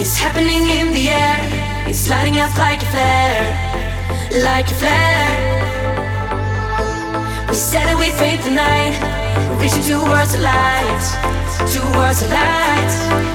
It's happening in the air. It's lighting up like a flare, like a flare. We said that we'd fade we're reaching towards the light, towards the light.